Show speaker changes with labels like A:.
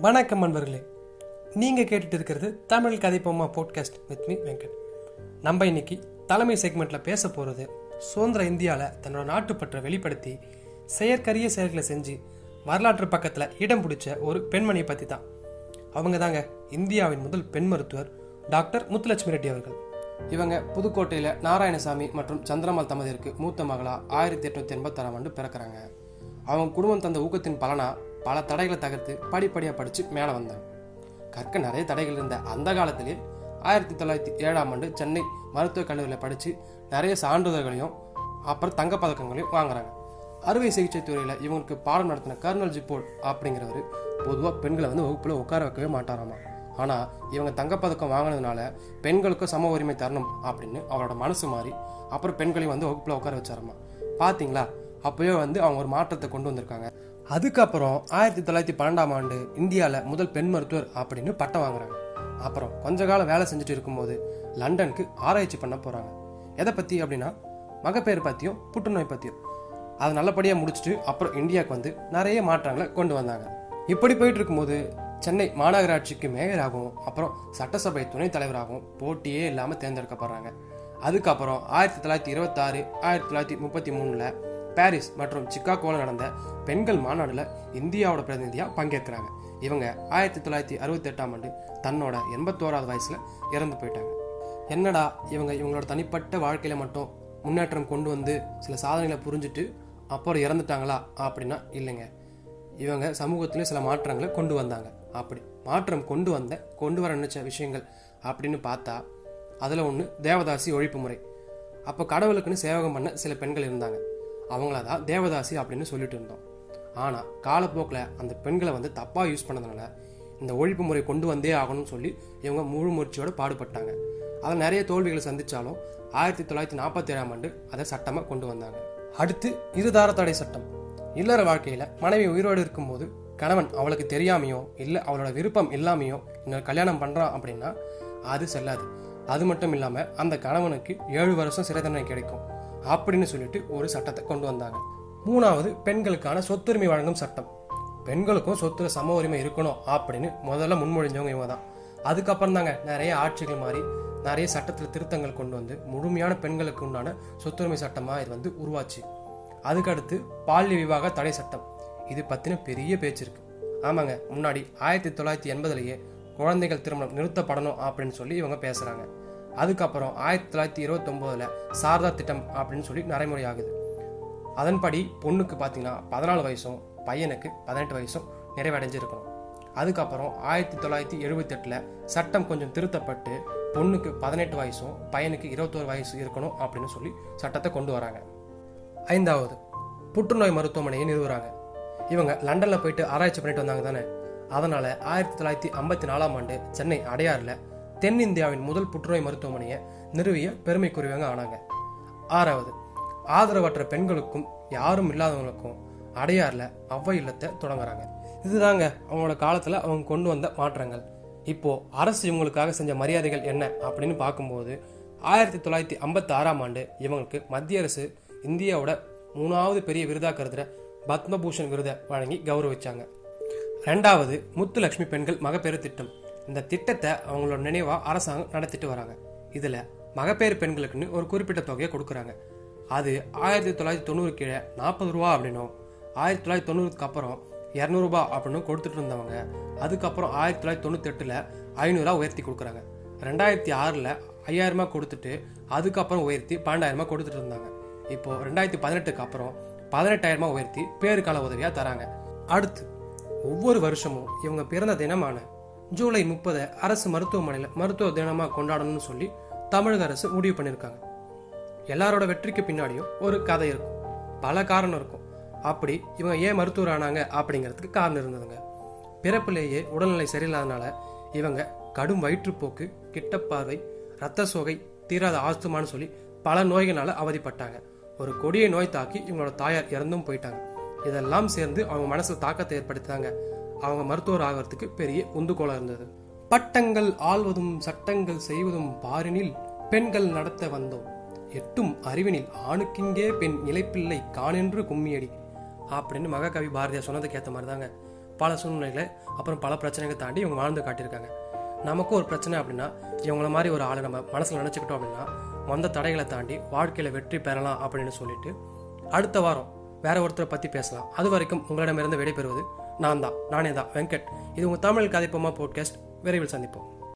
A: வணக்கம் நண்பர்களே நீங்கள் கேட்டுட்டு இருக்கிறது தமிழ் கதைப்போமா போட்காஸ்ட் வித் மீ வெங்கட். நம்ம இன்னைக்கு தலைமை செக்மெண்ட்டில் பேச போகிறது சுதந்திர இந்தியாவில் தன்னோட நாட்டுப்பற்றை வெளிப்படுத்தி செயற்கரிய செயல்களை செஞ்சு வரலாற்று பக்கத்தில் இடம் பிடிச்ச ஒரு பெண்மணியை பற்றி தான் அவங்க தாங்க இந்தியாவின் முதல் பெண் மருத்துவர் டாக்டர் முத்துலட்சுமி ரெட்டி அவர்கள். இவங்க புதுக்கோட்டையில் நாராயணசாமி மற்றும் சந்திரமால் தமதிற்கு மூத்த மகளா ஆயிரத்தி எட்நூத்தி எண்பத்தாறாம் ஆண்டு பிறக்கிறாங்க. அவங்க குடும்பம் தந்த ஊக்கத்தின் பலனா பல தடைகளை தகர்த்து படிப்படியாக படித்து மேலே வந்தாங்க கற்க நிறைய தடைகள் இருந்த அந்த காலத்திலே ஆயிரத்தி தொள்ளாயிரத்தி ஏழாம் ஆண்டு சென்னை மருத்துவக் கல்லூரியில் படித்து நிறைய சான்றிதழ்களையும் அப்புறம் தங்கப்பதக்கங்களையும் வாங்குறாங்க. அறுவை சிகிச்சை துறையில் இவங்களுக்கு பாடம் நடத்தின கர்னல் ஜிப்போல் அப்படிங்கிறவர் பொதுவாக பெண்களை வந்து வகுப்பில் உட்கார வைக்கவே மாட்டாராமா. ஆனால் இவங்க தங்கப்பதக்கம் வாங்கினதுனால பெண்களுக்கும் சம உரிமை தரணும் அப்படின்னு அவரோட மனசு மாறி அப்புறம் பெண்களையும் வந்து வகுப்பில் உட்கார வச்சாராமா. பார்த்தீங்களா அப்போயே வந்து அவங்க ஒரு மாற்றத்தை கொண்டு வந்திருக்காங்க. அதுக்கப்புறம் ஆயிரத்தி தொள்ளாயிரத்தி பன்னெண்டாம் ஆண்டு இந்தியாவில் முதல் பெண் மருத்துவர் அப்படின்னு பட்டம் வாங்குறாங்க. அப்புறம் கொஞ்ச காலம் வேலை செஞ்சுட்டு இருக்கும்போது லண்டனுக்கு ஆராய்ச்சி பண்ண போகிறாங்க எதை பற்றி அப்படின்னா மகப்பேறு பற்றியும் புற்றுநோய் பற்றியும் அதை நல்லபடியாக முடிச்சுட்டு அப்புறம் இந்தியாவுக்கு வந்து நிறைய மாற்றங்களை கொண்டு வந்தாங்க. இப்படி போயிட்டு இருக்கும்போது சென்னை மாநகராட்சிக்கு மேயராகவும் அப்புறம் சட்டசபை துணைத் தலைவராகவும் போட்டியே இல்லாமல் தேர்ந்தெடுக்கப்படுறாங்க. அதுக்கப்புறம் ஆயிரத்தி தொள்ளாயிரத்தி இருபத்தாறு ஆயிரத்தி தொள்ளாயிரத்தி முப்பத்தி மூணில் பாரிஸ் மற்றும் சிக்காகோவில் நடந்த பெண்கள் மாநாடுல இந்தியாவோட பிரதிநிதியாக பங்கேற்கிறாங்க. இவங்க ஆயிரத்தி தொள்ளாயிரத்தி அறுபத்தி எட்டாம் ஆண்டு தன்னோட எண்பத்தோராவது வயசுல இறந்து போயிட்டாங்க. என்னடா இவங்க இவங்களோட தனிப்பட்ட வாழ்க்கையில மட்டும் முன்னேற்றம் கொண்டு வந்து சில சாதனைகளை புரிஞ்சுட்டு அப்புறம் இறந்துட்டாங்களா அப்படின்னா இல்லைங்க. இவங்க சமூகத்திலே சில மாற்றங்களை கொண்டு வந்தாங்க. அப்படி மாற்றம் கொண்டு வந்த கொண்டு வர நினைச்ச விஷயங்கள் அப்படின்னு பார்த்தா அதில் ஒன்று தேவதாசி ஒழிப்பு முறை. அப்போ கடவுளுக்குன்னு சேவகம் பண்ண சில பெண்கள் இருந்தாங்க. அவங்கள தான் தேவதாசி அப்படின்னு சொல்லிட்டு இருந்தோம். ஆனால் காலப்போக்கில் அந்த பெண்களை வந்து தப்பாக யூஸ் பண்ணதுனால இந்த ஒழிப்பு முறை கொண்டு வந்தே ஆகணும்னு சொல்லி இவங்க முழு முயற்சியோடு பாடுபட்டாங்க. அதில் நிறைய தோல்விகளை சந்தித்தாலும் ஆயிரத்தி தொள்ளாயிரத்தி நாற்பத்தி ஏழாம் ஆண்டு அதை சட்டமாக கொண்டு வந்தாங்க. அடுத்து இருதார தடை சட்டம். இல்லற வாழ்க்கையில் மனைவி உயிரோடு இருக்கும்போது கணவன் அவளுக்கு தெரியாமையோ இல்லை அவளோட விருப்பம் இல்லாமையோ இன்னொரு கல்யாணம் பண்ணுறான் அப்படின்னா அது செல்லாது. அது மட்டும் இல்லாமல் அந்த கணவனுக்கு ஏழு வருஷம் சிறை தண்டனை கிடைக்கும். அப்படின்னு சொல்லிட்டு ஒரு சட்டத்தை கொண்டு வந்தாங்க. மூணாவது பெண்களுக்கான சொத்துரிமை வழங்கும் சட்டம். பெண்களுக்கும் சொத்துல சம உரிமை இருக்கணும் அப்படின்னு முதல்ல முன்மொழிஞ்சவங்க இவங்க தான் அதுக்கப்புறம் தாங்க நிறைய ஆட்சிகள் மாறி நிறைய சட்டத்தில் திருத்தங்கள் கொண்டு வந்து முழுமையான பெண்களுக்கு உண்டான சொத்துரிமை சட்டமா இது வந்து உருவாச்சு. அதுக்கடுத்து பால்ய விவாக தடை சட்டம். இது பத்தின பெரிய பேச்சு இருக்கு. ஆமாங்க முன்னாடி ஆயிரத்தி தொள்ளாயிரத்தி எண்பதுலேயே குழந்தைகள் திருமணம் நிறுத்தப்படணும் அப்படின்னு சொல்லி இவங்க பேசுறாங்க. அதுக்கப்புறம் ஆயிரத்தி தொள்ளாயிரத்தி இருபத்தொம்போதில் சாரதா திட்டம் அப்படின்னு சொல்லி நடைமுறை ஆகுது அதன்படி பொண்ணுக்கு பார்த்தீங்கன்னா பதினாலு வயசும் பையனுக்கு பதினெட்டு வயசும் நிறைவடைஞ்சிருக்கணும். அதுக்கப்புறம் ஆயிரத்தி தொள்ளாயிரத்தி எழுபத்தெட்டில் சட்டம் கொஞ்சம் திருத்தப்பட்டு பொண்ணுக்கு பதினெட்டு வயசும் பையனுக்கு இருபத்தோரு வயசு இருக்கணும் அப்படின்னு சொல்லி சட்டத்தை கொண்டு வராங்க. ஐந்தாவது புற்றுநோய் மருத்துவமனையை நிறுவுறாங்க. இவங்க லண்டனில் போயிட்டு ஆராய்ச்சி பண்ணிட்டு வந்தாங்க தானே. அதனால் ஆயிரத்தி தொள்ளாயிரத்தி ஐம்பத்தி நாலாம் ஆண்டு சென்னை அடையாறில் தென்னிந்தியாவின் முதல் புற்றுநோய் மருத்துவமனையை நிறுவிய பெருமைக்குரியவங்க ஆனாங்க. ஆறாவது ஆதரவற்ற பெண்களுக்கும் யாரும் இல்லாதவங்களுக்கும் அடையாறுல அவ்வை இல்லத்தை தொடங்குறாங்க. இதுதாங்க அவங்களோட காலத்துல அவங்க கொண்டு வந்த மாற்றங்கள். இப்போ அரசு இவங்களுக்காக செஞ்ச மரியாதைகள் என்ன அப்படின்னு பார்க்கும்போது ஆயிரத்தி தொள்ளாயிரத்தி ஐம்பத்தி ஆறாம் ஆண்டு இவங்களுக்கு மத்திய அரசு இந்தியாவோட மூணாவது பெரிய விருதா கருதுற பத்மபூஷன் விருதை வழங்கி கௌரவிச்சாங்க. ரெண்டாவது முத்துலட்சுமி பெண்கள் மகப்பேறு திட்டம். இந்த திட்டத்தை அவங்களோட நினைவா அரசாங்கம் நடத்திட்டு வராங்க. இதுல மகப்பேறு பெண்களுக்குன்னு ஒரு குறிப்பிட்ட தொகையை கொடுக்குறாங்க. அது ஆயிரத்தி தொள்ளாயிரத்தி தொண்ணூறு கீழே நாற்பது ரூபா அப்படின்னும் ஆயிரத்தி தொள்ளாயிரத்தி தொண்ணூறுக்கு அப்புறம் இரநூறுபா அப்படின்னு கொடுத்துட்டு இருந்தவங்க அதுக்கப்புறம் ஆயிரத்தி தொள்ளாயிரத்தி தொண்ணூத்தி எட்டுல ஐநூறுரூவா உயர்த்தி கொடுக்குறாங்க. ரெண்டாயிரத்தி ஆறில் ஐயாயிரமா கொடுத்துட்டு அதுக்கப்புறம் உயர்த்தி பன்னெண்டாயிரமா கொடுத்துட்டு இருந்தாங்க. இப்போ ரெண்டாயிரத்தி பதினெட்டுக்கு அப்புறம் பதினெட்டாயிரமா உயர்த்தி பேருக்கால உதவியாக தராங்க. அடுத்து ஒவ்வொரு வருஷமும் இவங்க பிறந்த தினமான ஜூலை முப்பது அரசு மருத்துவமனையில் மருத்துவ தினமா கொண்டாடணும்னு சொல்லி தமிழக அரசு முடிவு பண்ணியிருக்காங்க. எல்லாரோட வெற்றிக்கு பின்னாடியும் ஒரு கதை இருக்கும். பல காரணம் இருக்கும். அப்படி இவங்க ஏன் மருத்துவர் ஆனாங்க அப்படிங்கிறதுக்கு காரணம் இருந்ததுங்க. பிறப்பிலேயே உடல்நிலை சரியில்லாதனால இவங்க கடும் வயிற்றுப்போக்கு கிட்டப்பார்வை ரத்த சோகை தீராத ஆஸ்துமான்னு சொல்லி பல நோய்களால அவதிப்பட்டாங்க. ஒரு கொடிய நோய் தாக்கி இவங்களோட தாயார் இறந்தும் போயிட்டாங்க. இதெல்லாம் சேர்ந்து அவங்க மனசு தாக்கத்தை ஏற்படுத்தினாங்க. அவங்க மருத்துவர் ஆகிறதுக்கு பெரிய உந்துகோலாக இருந்தது. பட்டங்கள் ஆள்வதும் சட்டங்கள் செய்வதும் பாரினில் பெண்கள் நடத்த வந்தோம். எட்டும் அறிவினில் ஆணுக்கிங்கே பெண் இலைப்பிள்ளை காணென்று கும்மியடி. அப்படின்னு மகாகவி பாரதியார் சொன்னதுக்கு ஏற்ற மாதிரி தாங்க பல சூழ்நிலையில் அப்புறம் பல பிரச்சனைகளை தாண்டி இவங்க வாழ்ந்து காட்டியிருக்காங்க. நமக்கும் ஒரு பிரச்சனை அப்படின்னா இவங்கள மாதிரி ஒரு ஆளை நம்ம மனசில் நினச்சிக்கிட்டோம் அப்படின்னா வந்த தடைகளை தாண்டி வாழ்க்கையில் வெற்றி பெறலாம் அப்படின்னு சொல்லிட்டு அடுத்த வாரம் வேற ஒருத்தரை பற்றி பேசலாம். அது வரைக்கும் உங்களிடமிருந்து விடைபெறுவது நான் தான் நானே தான் வெங்கட். இது உங்கள் தமிழ் கதைப்போமா போட்காஸ்ட் விரைவில் சந்திப்போம்.